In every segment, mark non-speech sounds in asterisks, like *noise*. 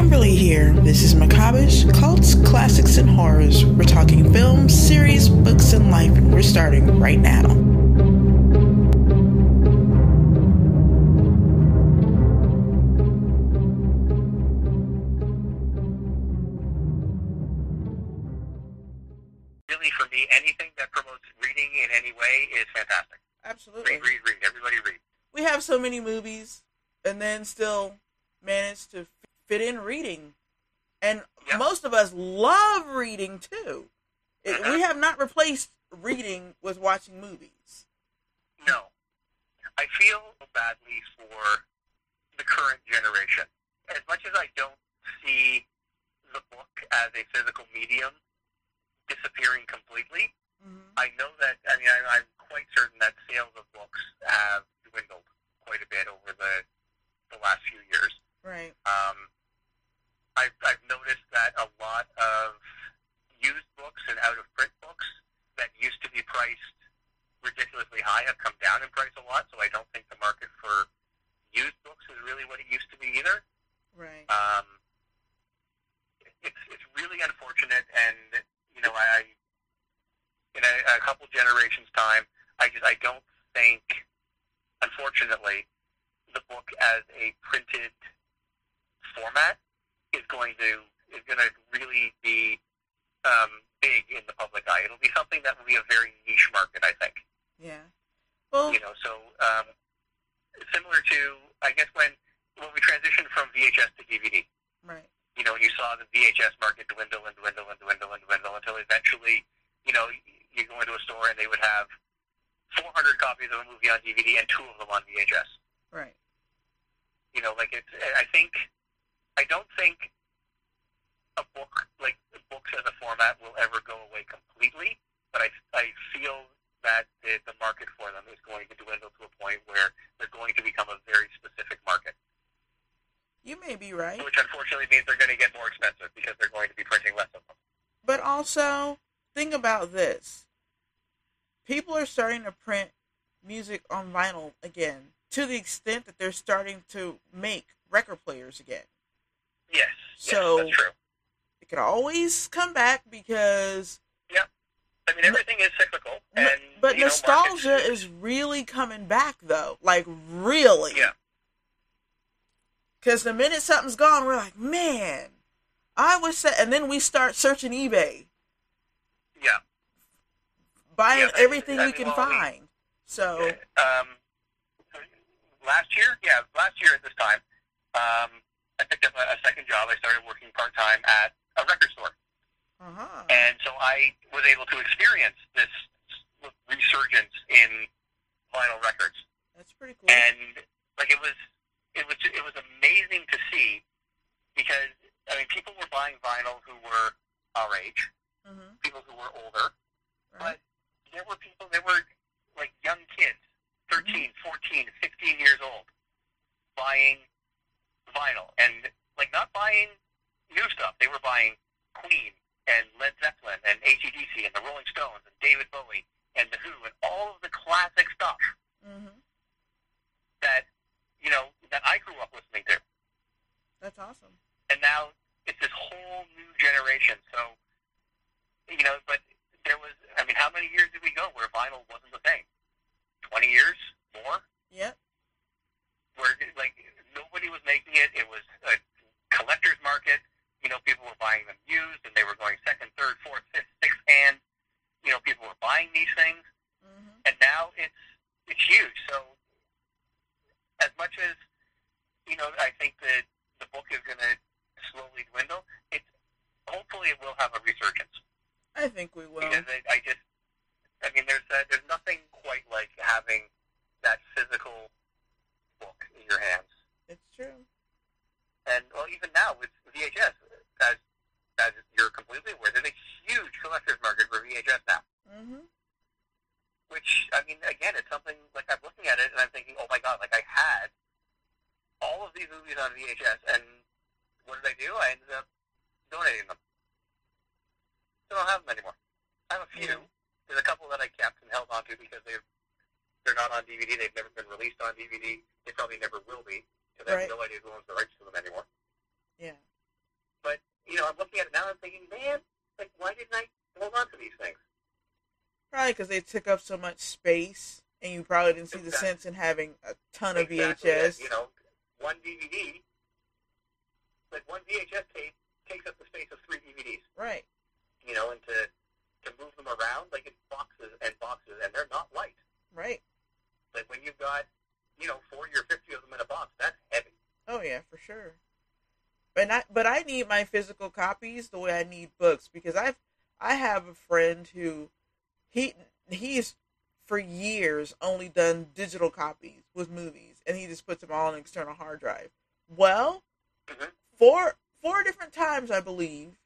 Kimberly here. This is Macabreish, Cults, Classics, and Horrors. We're talking films, series, books, and life, and we're starting right now. Really, for me, anything that promotes reading in any way is fantastic. Absolutely. Read, read, read. Everybody read. We have so many movies, and then still manage to fit in reading. And Yep. most of us love reading too. It. We have not replaced reading with watching movies. No. I feel badly for the current generation. As much as I don't see the book as a physical medium disappearing completely, Mm-hmm. I know that, I mean, I, I'm quite certain that sales of books have dwindled quite a bit over the, the last few years. Right. Um, I've, I've noticed that a lot of used books and out of print books that used to be priced ridiculously high have come down in price a lot. So I don't think the market for used books is really what it used to be either. Right. Um, it's it's really unfortunate, and you know, I in a, a couple generations' time, I just I don't think, unfortunately, the book as a printed format is going to is going to really be um, big in the public eye. It'll be something that will be a very niche market, I think Yeah. Well, you know, so um, similar to I guess when when we transitioned from VHS to DVD, right. you know, you saw the VHS market dwindle and dwindle and dwindle and dwindle until eventually, you know, you go into a store and they would have 400 copies of a movie on DVD and two of them on VHS. Right. You know, like it's. I think, I don't think a book like books as a format will ever go away completely, but I I feel that the, the market for them is going to dwindle to a point where they're going to become a very specific market, You may be right. which unfortunately means they're going to get more expensive because they're going to be printing less of them. But also, think about this. People are starting to print music on vinyl again to the extent that they're starting to make record players again. Yes, So- yes, that's true. It could always come back because Yeah. I mean, everything is cyclical, and but know, nostalgia markets- is really coming back though. Like really. yeah, Cuz the minute something's gone, we're like, "Man, I wish that." And then we start searching eBay, yeah. buying Yeah, everything we can well, I mean- find. So, Um, last year, yeah, last year at this time, um, I picked up a, a second job. I started working part time at a record store, uh-huh. and so I was able to experience this resurgence in vinyl records. That's pretty cool. and like it was it was it was amazing to see because I mean people were buying vinyl who were our age, Mhm. people who were older, Right. but there were people there were like young kids, 13, 14, 15 years old buying vinyl and like not buying new stuff. They were buying Queen and Led Zeppelin and ACDC and the Rolling Stones and David Bowie and The Who and all of the classic stuff Mhm. that you know that I grew up listening to, That's awesome. and now it's this whole new generation. So you know, but there was, I mean, how many years did we go where vinyl wasn't the thing? Twenty years more, Yep. where like nobody was making it. It was a collector's market. You know, people were buying them used, and they were going second, third, fourth, fifth, sixth hand. You know, people were buying these things. Mhm. and now it's it's huge. So as much as you know, I think that the book is going to slowly dwindle. It's hopefully it will have a resurgence I think we will. because I, I just, I mean, there's uh, there's nothing quite like having that physical book in your hands. It's true. And well, even now with VHS, as as you're completely aware, there's a huge collector's market for VHS now. Mhm. which I mean, again, it's something like I'm looking at it and I'm thinking, oh my god, like I had all of these movies on VHS, and what did I do? I ended up donating them. So I don't have them anymore. I have a few. Yeah. There's a couple that I kept and held onto because they're they're not on DVD. They've never been released on DVD. They probably never will be because I Right. have no idea who owns the rights to them anymore. Yeah. But, you know, I'm looking at it now and I'm thinking, man, like, why didn't I hold on to these things? Probably because they took up so much space, and you probably didn't see the sense in having a ton of Exactly, VHS. You know, one DVD, like one VHS tape takes up the space of three DVDs. Right. You know, and to to move them around, like it's boxes and boxes, and they're not light. Right. Like when you've got, you know, forty or fifty of them in a box, that's heavy. Oh yeah, for sure. But I but I need my physical copies the way I need books because I've I have a friend who he he's for years only done digital copies with movies and he just puts them all on an external hard drive. Well, Mhm. four four different times I believe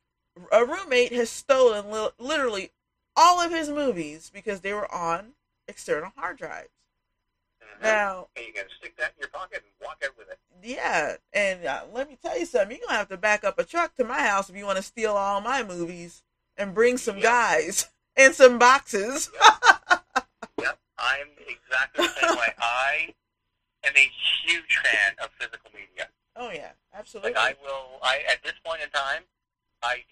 a roommate has stolen li- literally all of his movies because they were on external hard drives. Now, and you can stick that in your pocket and walk out with it. yeah, and uh, let me tell you something. You're gonna have to back up a truck to my house if you want to steal all my movies and bring some guys *laughs* and some boxes. *laughs* Yep, I'm exactly the same way. I am a huge fan of physical media. Oh yeah, absolutely. Like I will, I at this point in time, I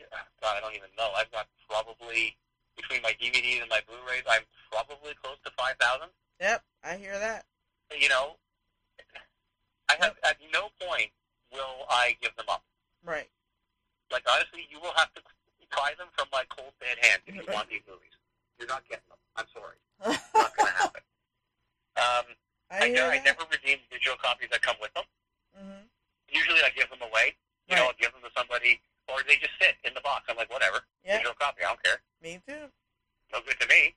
God, I don't even know. I've got probably between my DVDs and my Blu-rays, I'm probably close to five thousand. Yep, I hear that. You know, I have at no point will I give them up. Right. Like honestly, you will have to buy them from my cold dead hand if you want these movies. You're not getting them. I'm sorry, not going *laughs* to happen. Um, I I, I never redeem digital copies that come with them. hmm Usually, I give them away. You know, I'll give them to somebody, or they just sit in the box. I'm like, whatever, Yeah, digital copy. I don't care. me too. No good to me.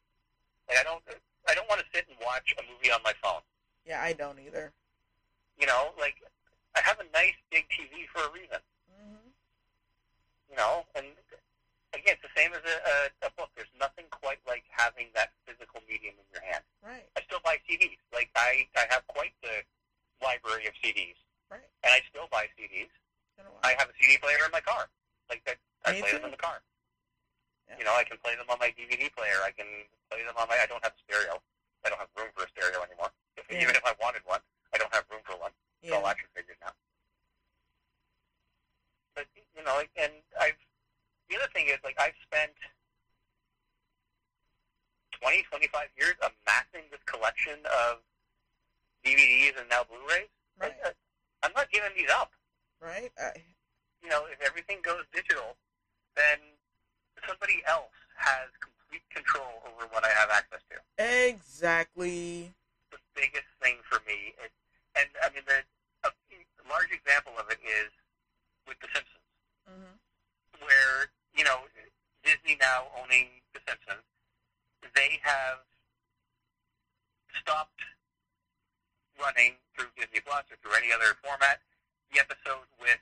Like I don't, I don't want to sit and watch a movie on my phone. Yeah, I don't either. You know, like I have a nice big TV for a reason. hmm You know, and again, it's the same as a, a, a book. There's nothing quite like having that physical medium in your hand. Right. I still buy CDs. Like I, I have quite the library of CDs, Right. and I still buy CDs. Been a while. I have a CD player in my car. Like that, I Me play too. them in the car. Yeah. You know, I can play them on my DVD player. I can play them on my. I don't have a stereo. I don't have room for a stereo anymore. If, Yeah. Even if I wanted one, I don't have room for one. It's all yeah. action figures now. But you know, like, and I've the other thing is like I've spent 20, 25 years amassing this collection of DVDs and now Blu-rays. Right. Like, uh, I'm not giving these up. Right. I, You know, if everything goes digital, then somebody else has complete control over what I have access to. exactly. The biggest thing for me, is, and I mean, the a large example of it is with The Simpsons. hmm where you know Disney now owning The Simpsons, they have stopped running through Disney Plus or through any other format the episode with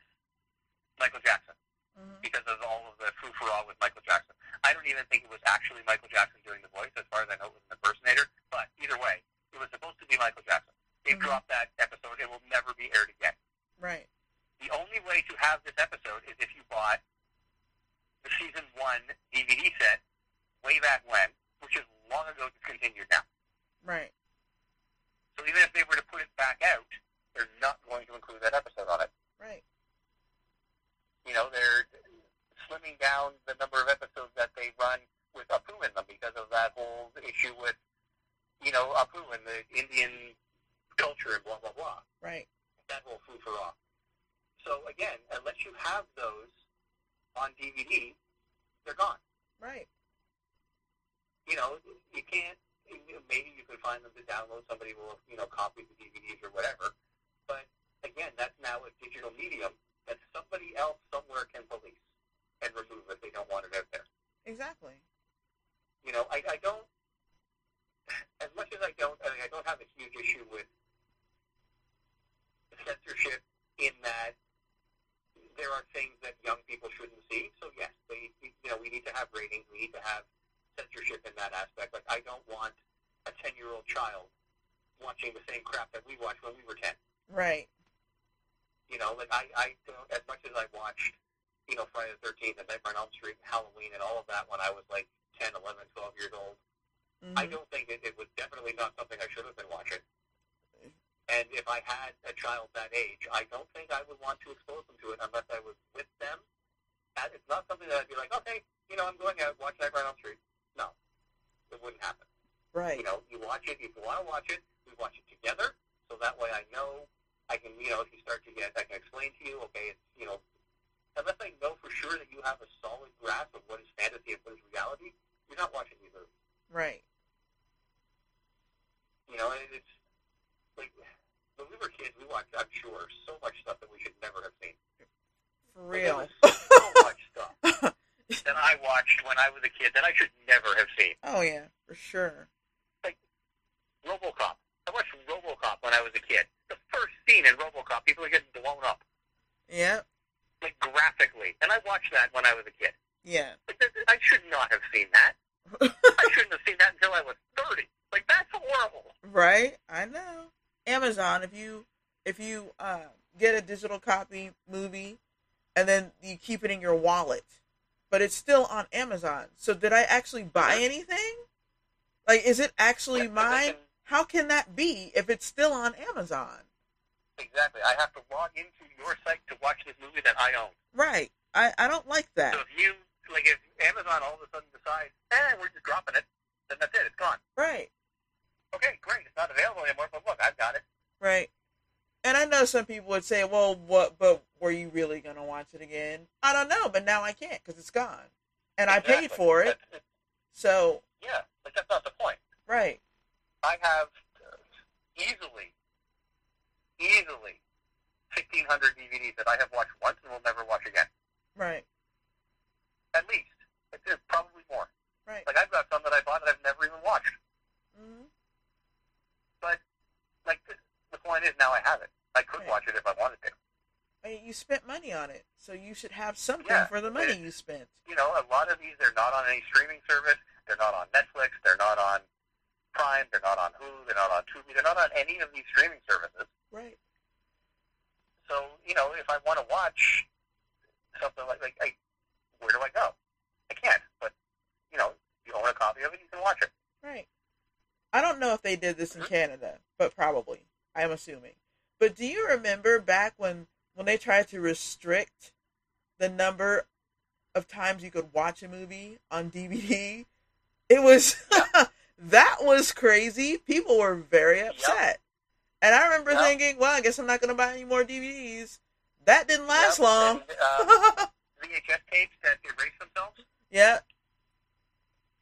Michael Jackson hmm because of all of the frou frou with Michael Jackson. I don't even think it was actually Michael Jackson doing the voice. As far as I know, it was an impersonator. But either way, it was supposed to be Michael Jackson. They Mhm. dropped that episode. It will never be aired again. Right. The only way to have this episode is if you bought the season one DVD set way back when, which is long ago discontinued now. Right. So even if they were to put it back out, they're not going to include that episode on it. Right. You know, they're slimming down the number of episodes that they run with Apu in them because of that whole issue with, you know, Apu and the Indian culture and blah, blah, blah. Right. that whole food for all. So again, unless you have those on DVD, they're gone. Right. You know, you can't. Maybe you can find them to download. Somebody will, you know, copy the DVDs or whatever. But again, that's now a digital medium that somebody else somewhere can police and remove if they don't want it out there. Exactly. You know, I, I don't. As much as I don't, I, mean, I don't have a huge issue with censorship in that there are things that young people shouldn't see. So yes, they, you know, we need to have ratings. We need to have censorship in that aspect. Like I don't want a ten-year-old child watching the same crap that we watched when we were ten. Right. You know, like I, I don't, as much as I watched, you know, Friday the Thirteenth and Nightmare on Elm Street and Halloween and all of that when I was like 10, 11, 12 years old. hmm I don't think it, it was definitely not something I should have been watching. And if I had a child that age, I don't think I would want to expose them to it unless I was with them. That it's not then I'd be like, okay, you know, I'm going out watch Nightmare on Elm Street. No, it wouldn't happen. Right. You know, you watch it if you want to watch it. We watch it together, so that way I know I can, you know, if you start to get, I can explain to you, okay, it's, you know, unless I know for sure that you have a solid grasp of what is fantasy and what is reality, you're not watching these movies. Right. You know, and it's like when we were kids, we watched, I'm sure, so much stuff that we should never have seen. For Like, real. was so much *laughs* stuff that I watched when I was a kid that I should never have seen. oh yeah, for sure. RoboCop. I watched RoboCop when I was a kid. The first scene people are getting blown up, Yeah. like graphically, and I watched that when I was a kid. Yeah. Like, th- th- I should not have seen that. *laughs* I shouldn't have seen that until I was thirty. Like that's horrible. right. I know. Amazon. If you if you uh, get a digital copy movie, and then you keep it in your wallet, but it's still on Amazon. So did I actually buy anything? Like, is it actually mine? How can that be if it's still on Amazon? Exactly. I have to log into your site to watch this movie that I own. Right. I, I don't like that. So if you like, if Amazon all of a sudden decides, eh, we're just dropping it, then that's it. It's gone. Right. Okay, great. It's not available anymore. But look, I've got it. Right. And I know some people would say, "Well, what? But were you really gonna watch it again?" I don't know, but now I can't because it's gone, and I paid for it. That's- So, yeah, like that's not the point. right. I have uh, easily, easily, fifteen hundred DVDs that I have watched once and will never watch again. Right. At least, Like, there's probably more. Right. Like I've got some that I bought that I've never even watched. hmm But like the, the point is, now I have it. I could Right. watch it if I wanted to. I mean, you spent money on it, so you should have something Yeah, for the money it- you spent. You know, a lot of these they're not on any streaming service. They're not on Netflix. They're not on Prime. They're not on Hulu. They're not on Tubi. They're not on any of these streaming services. Right. So you know, if I want to watch something like like, I, where do I go? I can't. But you know, you own a copy of it, you can watch it. Right. I don't know if they did this in Mhm. Canada, but probably. I'm assuming. But do you remember back when when they tried to restrict the number of times you could watch a movie on DVD? It was *laughs* that was crazy. People were very upset. And I remember Yep. thinking, well, I guess I'm not going to buy any more DVDs. That didn't last Yep, long. And, uh, *laughs* VHS tapes that erase themselves. yeah.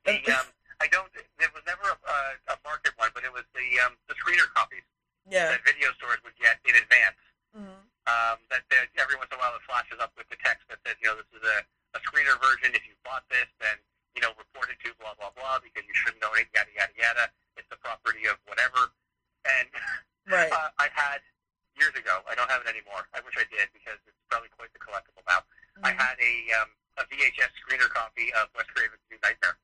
The um, I don't. There was never a, a, market one, but it was the um, the screener copies Yeah. that video stores would get in advance. hmm Um, that that every once in a while it flashes up with the text that says, you know, this is a, a screener version. If you bought this, then you know, report it to blah blah blah because you shouldn't own it. Yada yada yada. It's the property of whatever. And *laughs* Right. uh, I had years ago. I don't have it anymore. I wish I did because it's probably quite the collectible now. I Mhm. had a um, a VHS screener copy of Wes Craven's New Nightmare,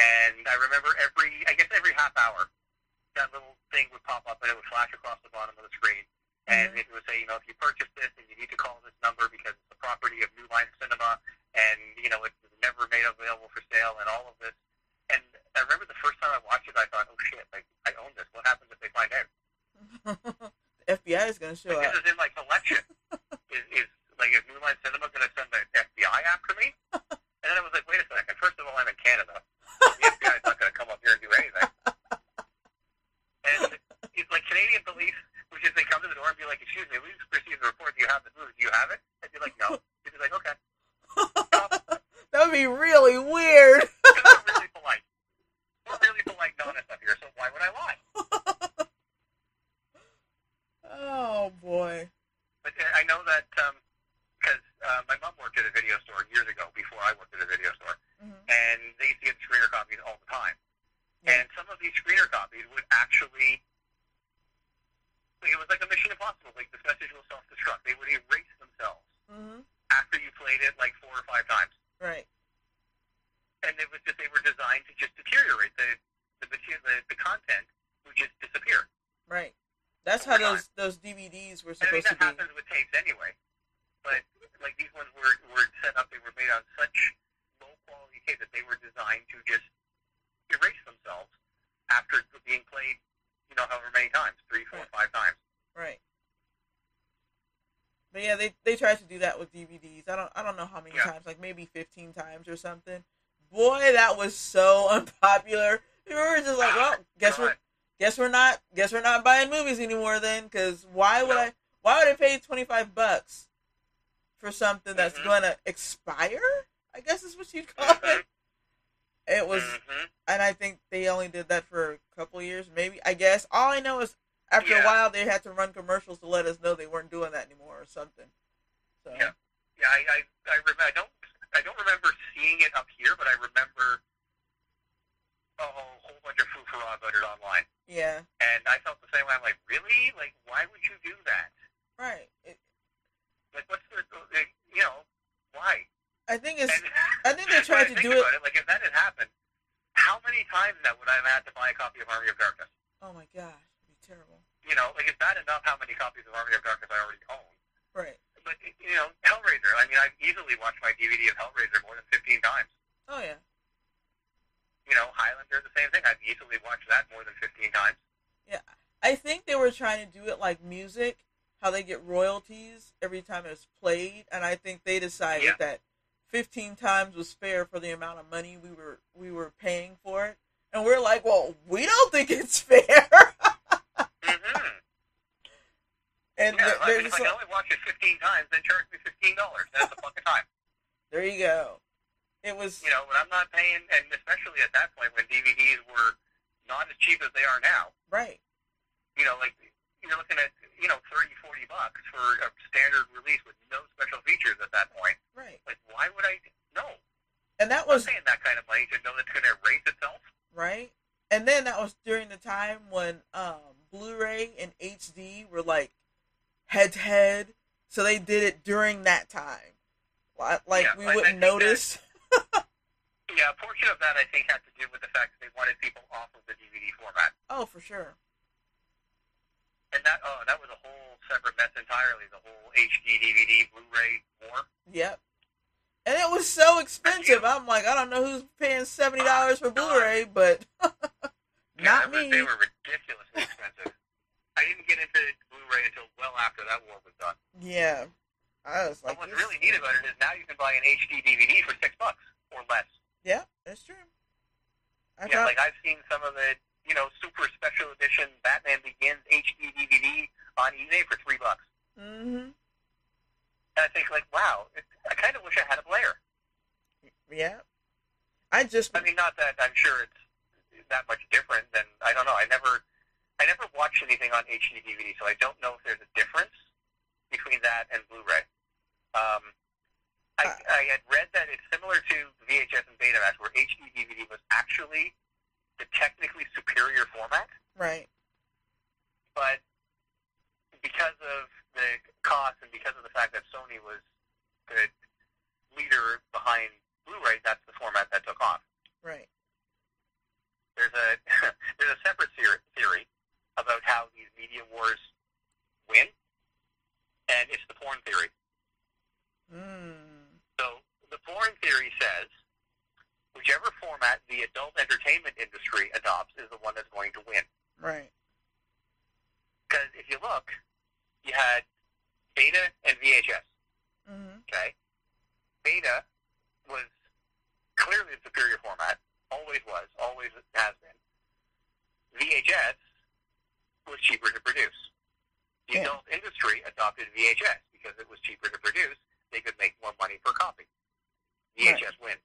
and I remember every I guess every half hour that little thing would pop up and it would flash across the bottom of the screen, and Mhm. it would say, you know, if you purchase this, then you need to call this number because it's the property of New Line Cinema, and you know it's never made available for sale, and all of this. And I remember the first time I watched it, I thought, oh shit, like I own this. What happens if they find out? *laughs* the FBI is going to show Like, up. this is in my collection. *laughs* is, is like is New Line Cinema going to send the FBI after me? *laughs* And then I was like, wait a second. First of all, I'm in Canada. The FBI is not going to come up here and do anything. And it's like Canadian police, which is they come to the door and be like, excuse me, we just received a report. Do you have the movie? Do you have it? I'd be like, no. Be really weird. Because we're really polite. We're really polite and honest up here, so why would I lie? Oh boy. But uh, I know that because uh, my mom worked at a video store years ago before I worked at a video store. hmm and they used to get screener copies all the time. Yeah. And some of these screener copies would actually, like, it was like a Mission Impossible. Like this message will self-destruct. They would erase themselves hmm after you played it like four or five times, Right. and it was just they were designed to just deteriorate the the material, the, the content would just disappear. Right. That's how those those DVDs were And I mean supposed to that happens with tapes anyway. But like these ones were were set up. They were made on such low quality tape that they were designed to just erase themselves after being played, you know, however many times, three, four, Right. five times. Right. But yeah, they they tried to do that with DVDs. I don't I don't know how many Yeah. times, like maybe fifteen times or something. Boy, that was so *laughs* unpopular. We were just like, ah, well, guess God. Guess we're not guess we're not buying movies anymore then, because why would No. I why would I pay twenty five bucks for something that's Mhm. going to expire? I guess is what you'd call Mhm. it. It was, Mhm. and I think they only did that for a couple years, maybe. I guess all I know is after a while they had to run commercials to let us know they weren't doing that anymore or something. So Yeah. Yeah, I I I, rem- I don't I don't remember seeing it up here, but I remember a whole, whole bunch of foo about it online, yeah, and I felt the same way. I'm like, really? Like, why would you do that? right. It, Like, what's the like, you know why? I think it's And I think they *laughs* tried to do it. it. Like, if that had happened, how many times now would I have had to buy a copy of Army of Darkness? Oh my gosh, it'd be terrible. You know, like, it's bad enough how many copies of Army of Darkness I already own. Right. But you know, Hellraiser. I mean, I've easily watched my DVD of Hellraiser more than 15 times. Oh yeah. You know, Highlander, the same thing. I've easily watched that more than 15 times. Yeah. I think they were trying to do it like music, how they get royalties every time it's played, and I think they decided Yeah. that 15 times was fair for the amount of money we were we were paying for it. And we're like, well, we don't think it's *laughs* fair. Mm-hmm. and Yeah, there- I mean, if I can only watch it 15 times, then charge me $15. That's a fucking time. *laughs* there you go. It was You know, but I'm not paying, and especially at that point when DVDs were not as cheap as they are now. right. You know, like you're looking at you know 30, 40 bucks for a standard release with no special features at that point. Right. Like, why would I? No, And that I'm was paying that kind of money to know that's going to erase itself. right? And then that was during the time when um, Blu-ray and HD were like head to head, so they did it during that time. Like Yeah, we wouldn't think that- notice. Yeah, a portion of that I think had to do with the fact that they wanted people off of the DVD format, Oh, for sure. and that oh, that was a whole separate mess entirely. The whole HD DVD Blu-ray war. Yep. And it was so expensive. I'm like, I don't know who's paying seventy dollars for Blu-ray, but *laughs* not was- me. They were ridiculously expensive. I didn't get into Blu-ray until well after that war was done. Yeah, I was But like, what's really neat about it is now you can buy an HD DVD for six bucks or less. Yeah. I yeah, thought, like I've seen some of the, you know, super special edition Batman Begins HD DVD on eBay for three bucks. hmm And I think, like, wow, it, I kind of wish I had a player. yeah. I just, I mean, not that I'm sure it's that much different than I don't know. I never, I never watched anything on HD DVD, so I don't know if there's a difference between that and Blu-ray. Um, I, Uh. I had read that it's similar to VHS and Betamax, where HD DVD was actually the technically superior format, right. but because of the cost and because of the fact that Sony was the leader behind Blu-ray, that's the format that took off. Right. there's a there's a separate theory, theory about how these media wars win, and it's the porn theory. Mm. So the porn theory says whichever format the adult entertainment industry adopts is the one that's going to win. Right. Because if you look, you had Beta and VHS. hmm Okay, Beta was clearly the superior format, always was, always has been. VHS was cheaper to produce. The Yeah. adult industry adopted VHS because it was cheaper to produce. They could make more money per copy. VHS wins.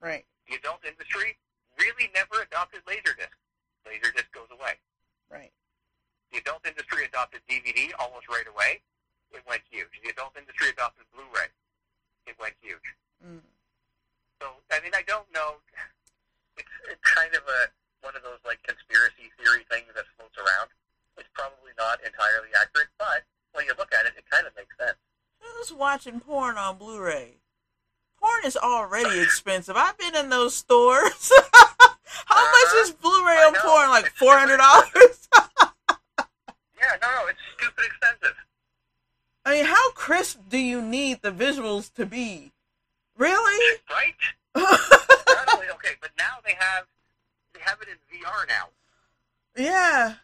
Right. The adult industry really never adopted Laserdisc. Laserdisc goes away. Right. The adult industry adopted DVD almost right away. It went huge. The adult industry adopted Blu-ray. It went huge. Mm. So, I mean, I don't know. It's, it's kind of a one of those like conspiracy theory things that floats around. It's probably not entirely accurate, but when you look at it, it kind of makes sense. Who's watching porn on Blu-ray? Porn is already expensive. I've been in those stores. *laughs* How much Uh-huh. is Blu-ray on porn? Like four hundred dollars. Yeah, no, no, it's stupid expensive. I mean, how crisp do you need the visuals to be? Really? Right? *laughs* Only, okay, but now they have they have it in VR now, yeah.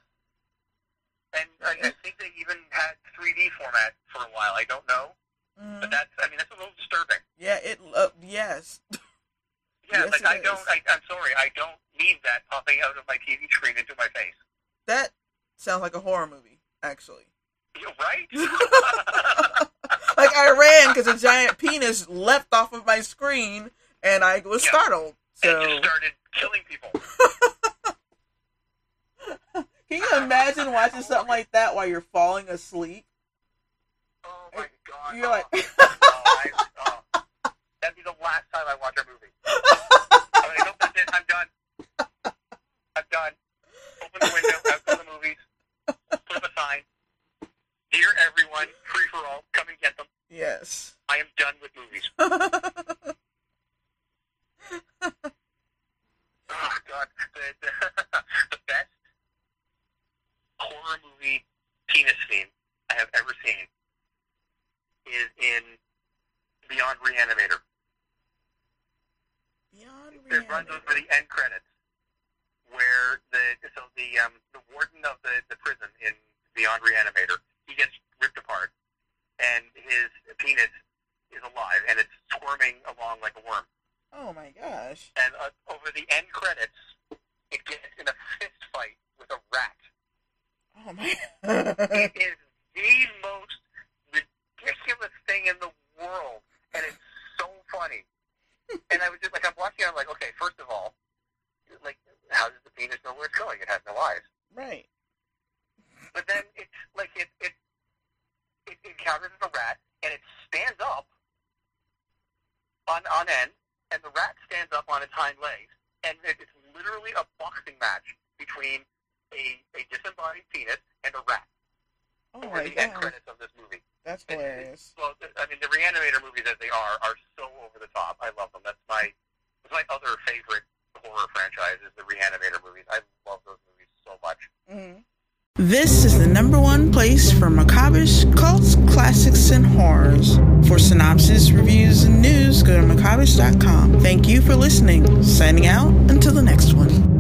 3D format for a while. I don't know, Mhm. But that's, I mean, that's a little disturbing. Yeah, it. Uh, yes. *laughs* Yeah, Yes, like I is. don't. I, I'm sorry, I don't need that popping out of my TV screen into my face. That sounds like a horror movie, actually. You're right? *laughs* *laughs* like I ran because a giant penis leapt off of my screen, and I was Yeah. startled. So and just started killing people. can you imagine watching something like that while you're falling asleep? Oh! You're like, I. *laughs* That'd be the last time I watch a movie. I'm like, nope, that's it. I'm done. I'm done. Open the window. Out to the movies. Put up a sign. Dear everyone, free for all. Come and get them. yes. I am done with movies. *laughs* Oh god, the, the, *laughs* the best horror movie penis scene I have ever seen is in Beyond Reanimator. Beyond It runs over the end credits, where the so the um the warden of the the prison in Beyond Reanimator he gets ripped apart, and his penis is alive and it's squirming along like a worm. Oh my gosh. and uh, over the end credits, it gets in a fist fight with a rat. Oh my. *laughs* It is the most ridiculous thing in the world, and it's so funny. And I was just like, I'm watching, I'm like, okay, first of all, like, how does the penis know where it's going? It has no eyes. right. But then it's like it it it encounters the rat, and it stands up on on end, and the rat stands up on its hind legs, and it- it's literally a boxing match between a a disembodied penis and a rat Oh my the end credits of this movie. That's And- hilarious. Well, I mean, the Reanimator movies as they are are so over the top. I love them. That's my that's my other favorite horror franchise is the Reanimator movies. I love those movies so much. Mm-hmm. This is the number one place for macabreish cults, classics, and horrors. For synopsis, reviews, and news, go to macabreish.com. Thank you for listening. Signing out until the next one.